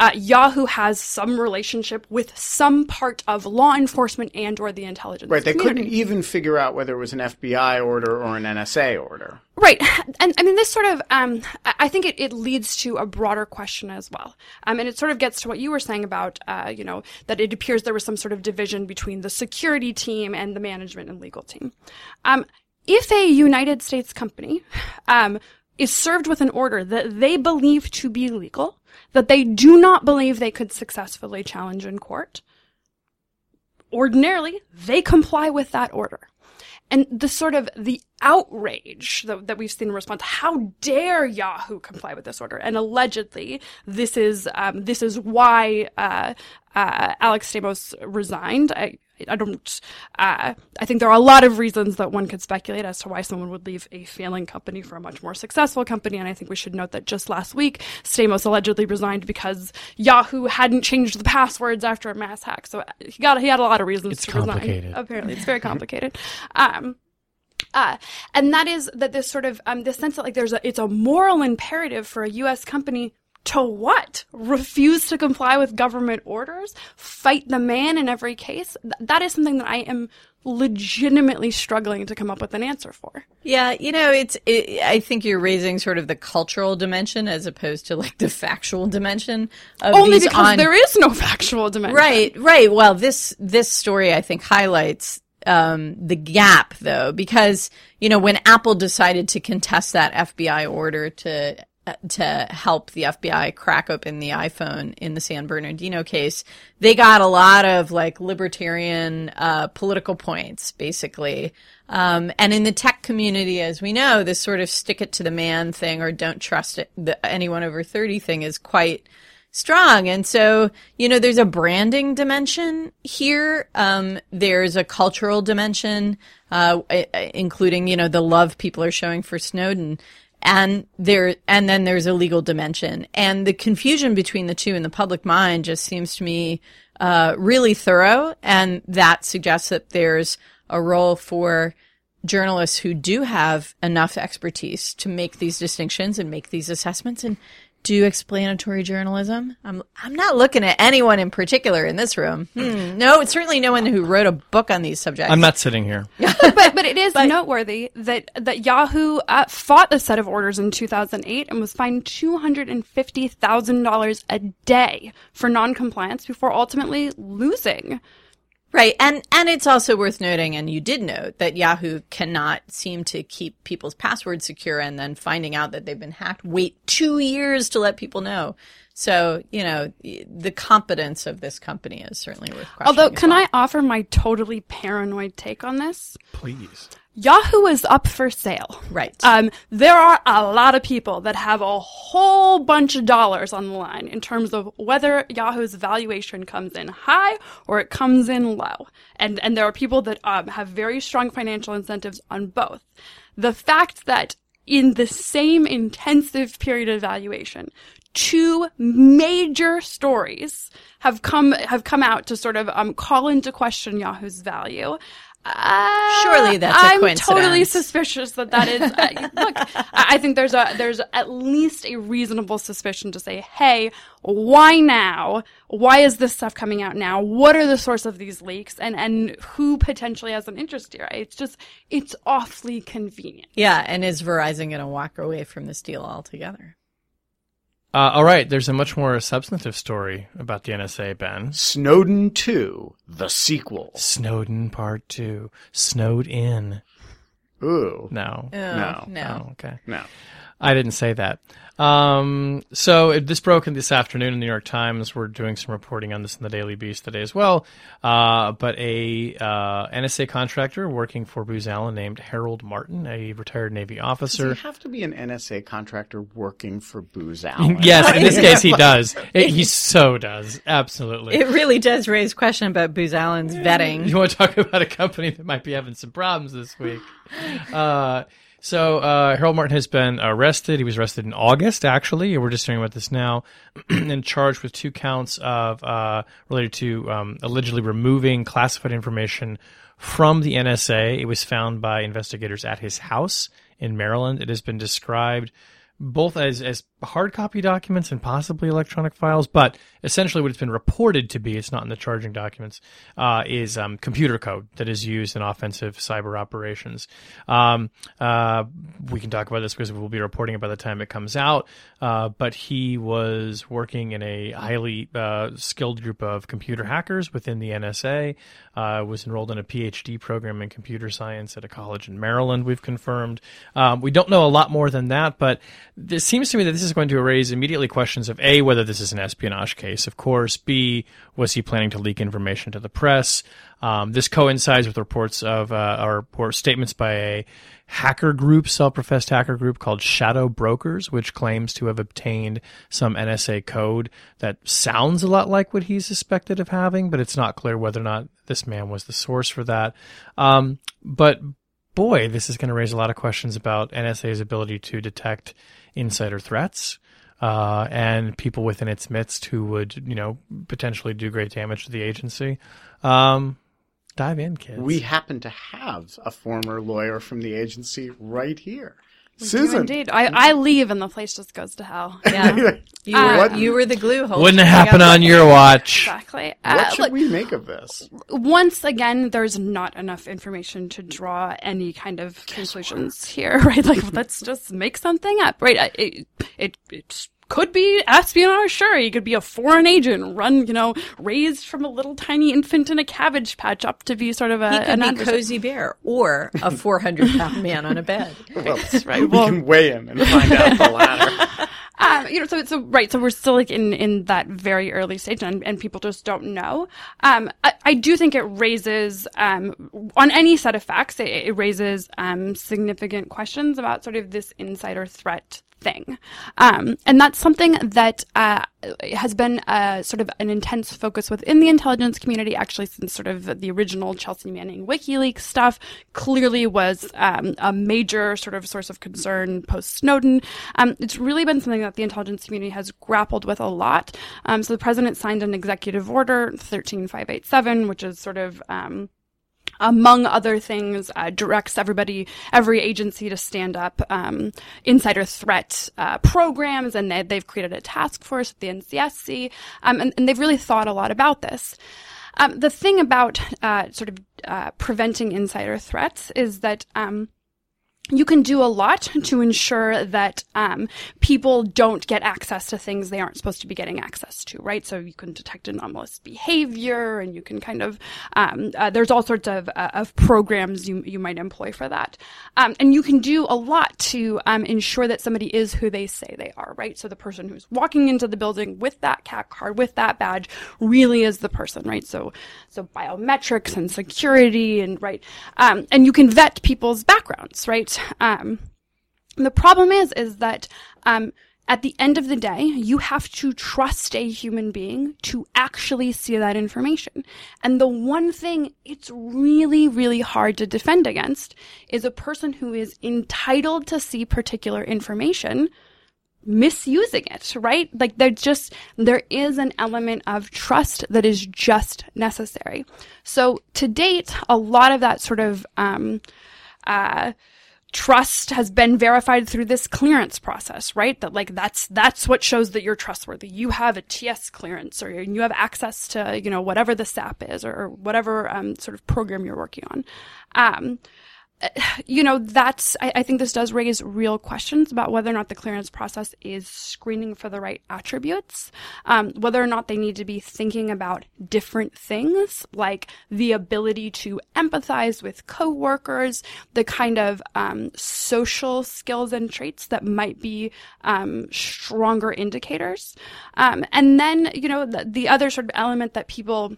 uh, Yahoo has some relationship with some part of law enforcement and or the intelligence. Right. They community. couldn't even figure out whether it was an FBI order or an NSA order. Right. And I mean, this sort of, um, I think it, it leads to a broader question as well. Um, and it sort of gets to what you were saying about, uh, you know, that it appears there was some sort of division between the security team and the management and legal team. Um, if a United States company, um, is served with an order that they believe to be legal, that they do not believe they could successfully challenge in court, ordinarily they comply with that order. And the sort of the outrage that, that we've seen in response how dare yahoo comply with this order? And allegedly this is um, this is why uh, uh, alex stamos resigned. I, I don't. Uh, I think there are a lot of reasons that one could speculate as to why someone would leave a failing company for a much more successful company. And I think we should note that just last week, Stamos allegedly resigned because Yahoo hadn't changed the passwords after a mass hack. So he got he had a lot of reasons It's to resign. complicated. Apparently, it's very complicated. Um, uh, and that is that this sort of um, this sense that like there's a it's a moral imperative for a U.S. company to what refuse to comply with government orders, fight the man in every case. Th- that is something that I am legitimately struggling to come up with an answer for. Yeah, you know, it's. It, I think you're raising sort of the cultural dimension as opposed to like the factual dimension of Only because on- there is no factual dimension. Right, right. Well, this this story I think highlights um, the gap though, because you know when Apple decided to contest that FBI order to to help the FBI crack open the iPhone in the San Bernardino case, they got a lot of like libertarian uh, political points, basically. Um, and in the tech community, as we know, this sort of stick it to the man thing or don't trust it, the, anyone over 30 thing is quite strong. And so, you know, there's a branding dimension here. Um, there's a cultural dimension, uh, including, you know, the love people are showing for Snowden. And there, and then there's a legal dimension. And the confusion between the two in the public mind just seems to me, uh, really thorough. And that suggests that there's a role for journalists who do have enough expertise to make these distinctions and make these assessments and do explanatory journalism. I'm I'm not looking at anyone in particular in this room. Hmm. No, it's certainly no one who wrote a book on these subjects. I'm not sitting here. but but it is noteworthy that that Yahoo uh, fought a set of orders in 2008 and was fined 250 thousand dollars a day for noncompliance before ultimately losing. Right. And and it's also worth noting and you did note that Yahoo cannot seem to keep people's passwords secure and then finding out that they've been hacked wait 2 years to let people know. So, you know, the competence of this company is certainly worth questioning. Although, can well. I offer my totally paranoid take on this? Please. Yahoo is up for sale. Right. Um, there are a lot of people that have a whole bunch of dollars on the line in terms of whether Yahoo's valuation comes in high or it comes in low. And, and there are people that um, have very strong financial incentives on both. The fact that in the same intensive period of valuation, two major stories have come have come out to sort of um, call into question Yahoo's value. Uh, Surely that's a I'm coincidence. totally suspicious that that is. Uh, look, I I think there's a there's at least a reasonable suspicion to say, hey, why now? Why is this stuff coming out now? What are the source of these leaks? And and who potentially has an interest here? It's just it's awfully convenient. yeah, and is Verizon going to walk away from this deal altogether? Uh, all right, there's a much more substantive story about the NSA, Ben. Snowden 2, the sequel. Snowden Part 2. Snowed in. Ooh. No. No. No. Oh, okay. No. I didn't say that. Um, so it, this broke in this afternoon in the New York Times. We're doing some reporting on this in the Daily Beast today as well. Uh, but a uh, NSA contractor working for Booz Allen named Harold Martin, a retired Navy Does officer. he have to be an NSA contractor working for Booz Allen? yes, in this case he does. It, he so does. Absolutely. It really does raise question about Booz Allen's vetting. You want to talk about a company that might be having some problems this week? Uh, so uh, Harold Martin has been arrested. He was arrested in August, actually. We're just hearing about this now, and charged with two counts of uh, related to um, allegedly removing classified information from the NSA. It was found by investigators at his house in Maryland. It has been described both as as hard copy documents and possibly electronic files, but essentially what it's been reported to be, it's not in the charging documents, uh, is um, computer code that is used in offensive cyber operations. Um, uh, we can talk about this because we'll be reporting it by the time it comes out. Uh, but he was working in a highly uh, skilled group of computer hackers within the NSA. Uh, was enrolled in a PhD program in computer science at a college in Maryland. We've confirmed. Um, we don't know a lot more than that, but it seems to me that this is going to raise immediately questions of a whether this is an espionage case, of course. B was he planning to leak information to the press? Um, this coincides with reports of uh, or, statements by a hacker group, self-professed hacker group called Shadow Brokers, which claims to have obtained some NSA code that sounds a lot like what he's suspected of having, but it's not clear whether or not this man was the source for that. Um, but boy, this is going to raise a lot of questions about NSA's ability to detect insider threats. Uh, and people within its midst who would, you know, potentially do great damage to the agency. Um, Dive in, kids. We happen to have a former lawyer from the agency right here. We Susan. indeed. I, I leave and the place just goes to hell. Yeah. You, Uh, were, you were the glue holder. Wouldn't happen on your watch. Exactly. what Uh, should look, we make of this? once again, there's not enough information to draw any kind of conclusions here, right? Like, let's just make something up, right? It, it, it could be espionage, sure. He could be a foreign agent, run, you know, raised from a little tiny infant in a cabbage patch up to be sort of a, He an could be adversary. Cozy Bear or a 400 pound man on a bed. Well, right. we Well- can weigh him and find out the latter. Um, you know, so so right, so we're still like in in that very early stage, and, and people just don't know. Um, I, I do think it raises um on any set of facts, it, it raises um significant questions about sort of this insider threat thing, um, and that's something that uh, has been uh, sort of an intense focus within the intelligence community, actually since sort of the original Chelsea Manning WikiLeaks stuff. Clearly, was um, a major sort of source of concern post Snowden. Um, it's really been something that the intelligence community has grappled with a lot. Um, so the president signed an executive order 13587, which is sort of um, among other things, uh, directs everybody, every agency to stand up um, insider threat uh, programs, and they, they've created a task force at the NCSC, um, and, and they've really thought a lot about this. Um, the thing about uh, sort of uh, preventing insider threats is that um, you can do a lot to ensure that um, people don't get access to things they aren't supposed to be getting access to, right? So you can detect anomalous behavior, and you can kind of um, uh, there's all sorts of uh, of programs you you might employ for that, um, and you can do a lot to um, ensure that somebody is who they say they are, right? So the person who's walking into the building with that CAC card, with that badge, really is the person, right? So so biometrics and security, and right, um, and you can vet people's backgrounds, right? The problem is, is that um, at the end of the day, you have to trust a human being to actually see that information. And the one thing it's really, really hard to defend against is a person who is entitled to see particular information misusing it, right? Like there just, there is an element of trust that is just necessary. So to date, a lot of that sort of, um, uh, trust has been verified through this clearance process, right? That like that's that's what shows that you're trustworthy. You have a TS clearance, or you have access to you know whatever the SAP is, or, whatever um, sort of program you're working on. Um, you know, that's, I, I think this does raise real questions about whether or not the clearance process is screening for the right attributes, um, whether or not they need to be thinking about different things, like the ability to empathize with coworkers, the kind of um, social skills and traits that might be um, stronger indicators. Um, and then, you know, the, the other sort of element that people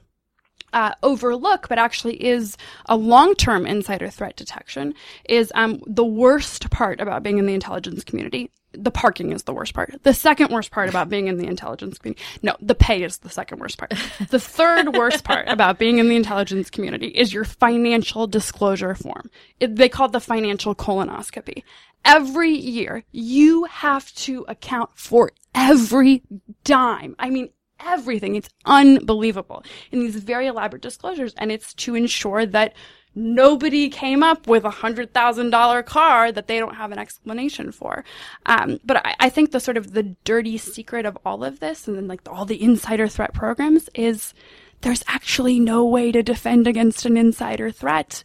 uh, overlook, but actually is a long-term insider threat detection, is um, the worst part about being in the intelligence community. The parking is the worst part. The second worst part about being in the intelligence community, no, the pay is the second worst part. The third worst part about being in the intelligence community is your financial disclosure form. It, they call it the financial colonoscopy. Every year, you have to account for every dime. I mean, everything. It's unbelievable in these very elaborate disclosures. And it's to ensure that nobody came up with a hundred thousand dollar car that they don't have an explanation for. Um, but I, I, think the sort of the dirty secret of all of this, and then like all the insider threat programs, is there's actually no way to defend against an insider threat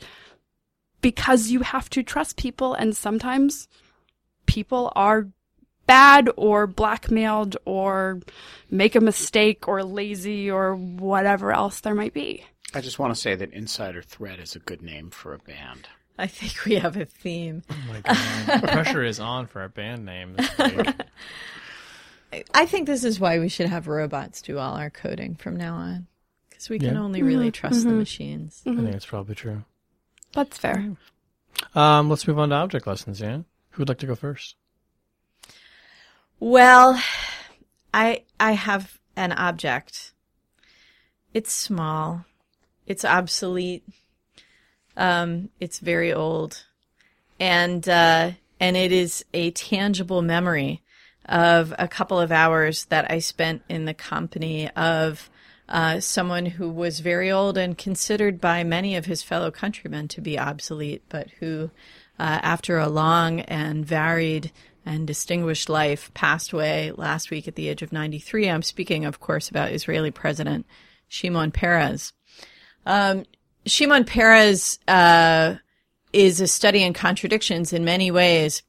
because you have to trust people, and sometimes people are bad or blackmailed or make a mistake or lazy or whatever else there might be. I just want to say that Insider Threat is a good name for a band. I think we have a theme. Oh my god. Pressure is on for our band name. I think this is why we should have robots do all our coding from now on. Because we can Yeah. only really trust Mm-hmm. the machines. I think that's probably true. That's fair. Um, let's move on to object lessons, yeah? Who would like to go first? Well, I I have an object. It's small. It's obsolete. Um, it's very old, and uh, and it is a tangible memory of a couple of hours that I spent in the company of uh, someone who was very old and considered by many of his fellow countrymen to be obsolete, but who, uh, after a long and varied and distinguished life, passed away last week at the age of 93. I'm speaking, of course, about Israeli President Shimon Peres. Um, Shimon Peres uh, is a study in contradictions in many ways.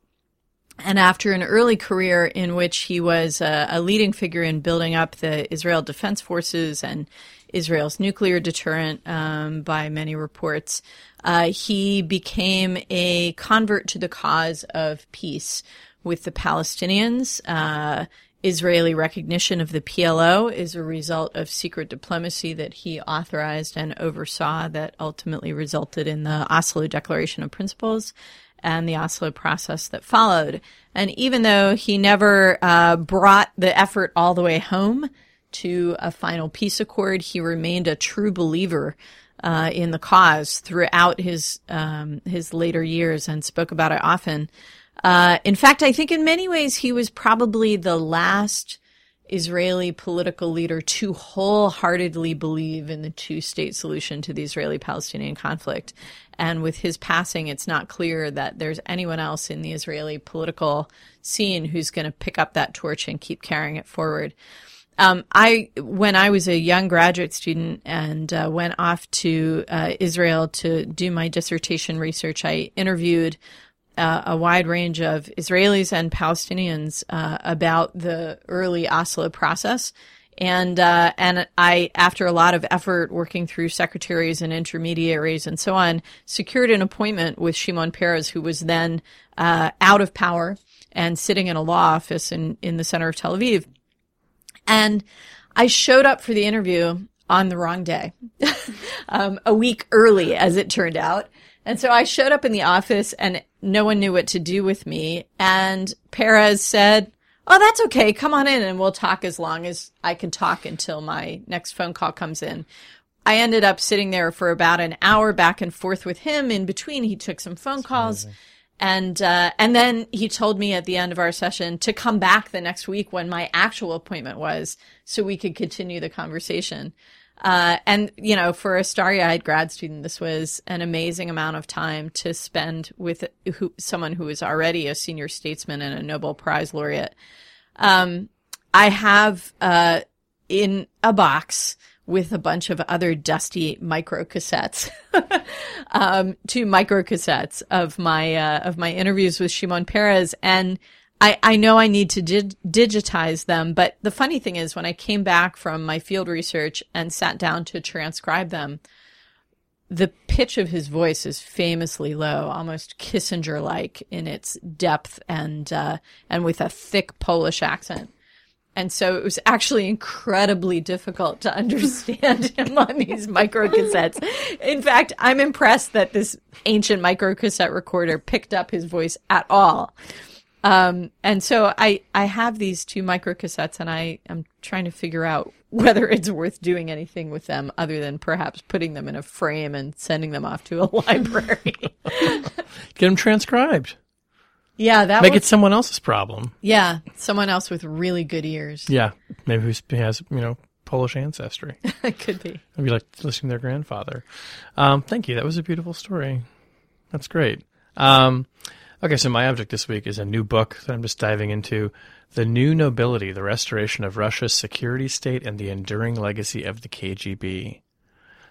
And after an early career in which he was a, a leading figure in building up the Israel Defense Forces and Israel's nuclear deterrent, um, by many reports, uh, he became a convert to the cause of peace with the Palestinians. Uh, Israeli recognition of the PLO is a result of secret diplomacy that he authorized and oversaw that ultimately resulted in the Oslo Declaration of Principles and the Oslo process that followed. And even though he never uh, brought the effort all the way home to a final peace accord, he remained a true believer uh, in the cause throughout his um, his later years and spoke about it often. Uh, in fact, I think in many ways he was probably the last Israeli political leader to wholeheartedly believe in the two state solution to the Israeli Palestinian conflict. And with his passing, it's not clear that there's anyone else in the Israeli political scene who's going to pick up that torch and keep carrying it forward. Um, I, when I was a young graduate student and uh, went off to uh, Israel to do my dissertation research, I interviewed uh, a wide range of Israelis and Palestinians uh, about the early Oslo process. And uh, and I, after a lot of effort working through secretaries and intermediaries and so on, secured an appointment with Shimon Peres, who was then uh, out of power and sitting in a law office in in the center of Tel Aviv. And I showed up for the interview on the wrong day, um, a week early, as it turned out. And so I showed up in the office and no one knew what to do with me. And Peres said, Oh, that's okay. Come on in and we'll talk as long as I can talk until my next phone call comes in. I ended up sitting there for about an hour back and forth with him. In between, he took some phone calls. And, uh, and then he told me at the end of our session to come back the next week when my actual appointment was so we could continue the conversation. Uh, and you know, for a starry-eyed grad student, this was an amazing amount of time to spend with who, someone who is already a senior statesman and a Nobel Prize laureate. Um, I have uh, in a box with a bunch of other dusty micro cassettes, um, two micro cassettes of my uh, of my interviews with Shimon Peres, and I, I know I need to dig- digitize them, but the funny thing is when I came back from my field research and sat down to transcribe them, the pitch of his voice is famously low, almost Kissinger-like in its depth and, uh, and with a thick Polish accent. And so it was actually incredibly difficult to understand him on these microcassettes. In fact, I'm impressed that this ancient microcassette recorder picked up his voice at all. Um, and so I, I have these two micro cassettes and I am trying to figure out whether it's worth doing anything with them other than perhaps putting them in a frame and sending them off to a library. Get them transcribed. yeah, that Make was, it someone else's problem. yeah, someone else with really good ears. Yeah, maybe who has you know Polish ancestry. it could be. It'd be like listening to their grandfather. Um, thank you. That was a beautiful story. That's great. Um, okay, so my object this week is a new book that I'm just diving into. The New Nobility, The Restoration of Russia's Security State and the Enduring Legacy of the KGB.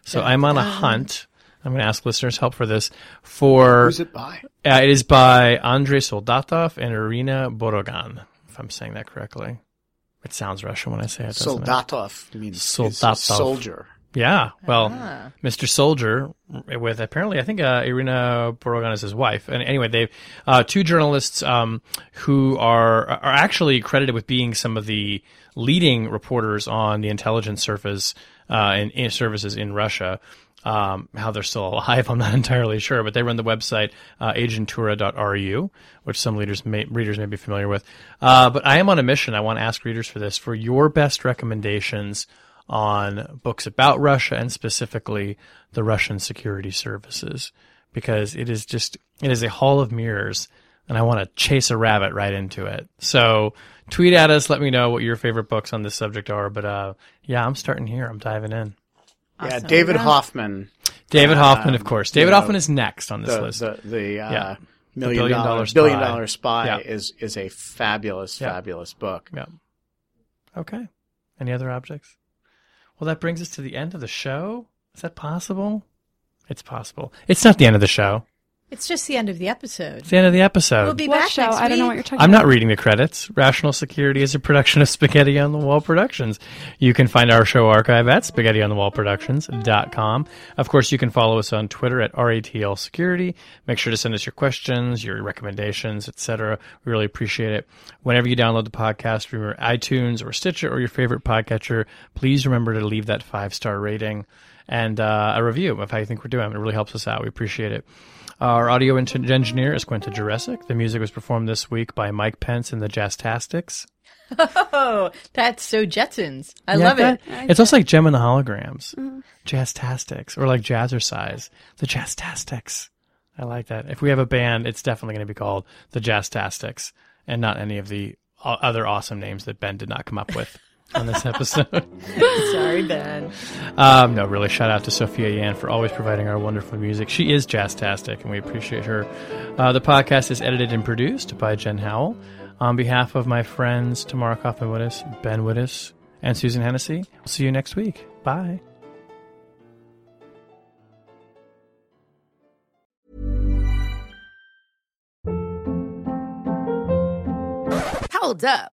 So I'm on a hunt. I'm going to ask listeners' help for this. For Who's it by? uh, it is by Andrei Soldatov and Irina Borogan, if I'm saying that correctly. It sounds Russian when I say it. doesn't it? Soldatov means Soldatov. soldier. Yeah, well, Mr. Soldier, with apparently, I think uh, Irina Borogan is his wife. And anyway, they uh, two journalists um, who are are actually credited with being some of the leading reporters on the intelligence service uh, in services in Russia. Um, how they're still alive, I'm not entirely sure, but they run the website uh, agentura.ru, which some readers may, readers may be familiar with. Uh, but I am on a mission. I want to ask readers for this for your best recommendations on books about Russia and specifically the Russian security services because it is just it is a hall of mirrors and I want to chase a rabbit right into it. So tweet at us, let me know what your favorite books on this subject are. But uh, yeah, I'm starting here. I'm diving in. Yeah, David Hoffman, David Hoffman, of Um, course. you David know, Hoffman is next on this the list. the, the uh, Yeah. million Billion dollar Dollar Spy. billion dollar spy Yeah. is is a fabulous Yeah. fabulous book. Yeah. Okay. Any other objects? Well, that brings us to the end of the show. Is that possible? It's possible. It's not the end of the show. It's just the end of the episode. It's the end of the episode. We'll be What back show? next I don't know what you're talking I'm about. not reading the credits. Rational Security is a production of Spaghetti on the Wall Productions. You can find our show archive at spaghettionthewallproductions.com. Of course, you can follow us on Twitter at RATL Security. Make sure to send us your questions, your recommendations, etc. We really appreciate it. Whenever you download the podcast from iTunes or Stitcher or your favorite podcatcher, please remember to leave that five star rating and uh, a review of how you think we're doing. It really helps us out. We appreciate it. Our audio engineer is Quinta Jurecic. The music was performed this week by Mike Pence and the Jazztastics. Oh, that's so Jetsons. I love it. It's also like Jem and the Holograms. Mm-hmm. Jazztastics. Or like Jazzercise. The Jazztastics. I like that. If we have a band, it's definitely going to be called the Jazztastics and not any of the uh, other awesome names that Ben did not come up with on this episode. Sorry, Ben. Um, no, really, shout out to Sophia Yan for always providing our wonderful music. She is jazztastic, and we appreciate her. Uh, the podcast is edited and produced by Jen Howell. On behalf of my friends Tamara Cofman Wittes, Ben Wittes, and Susan Hennessey, we'll see you next week. Bye. Hold up.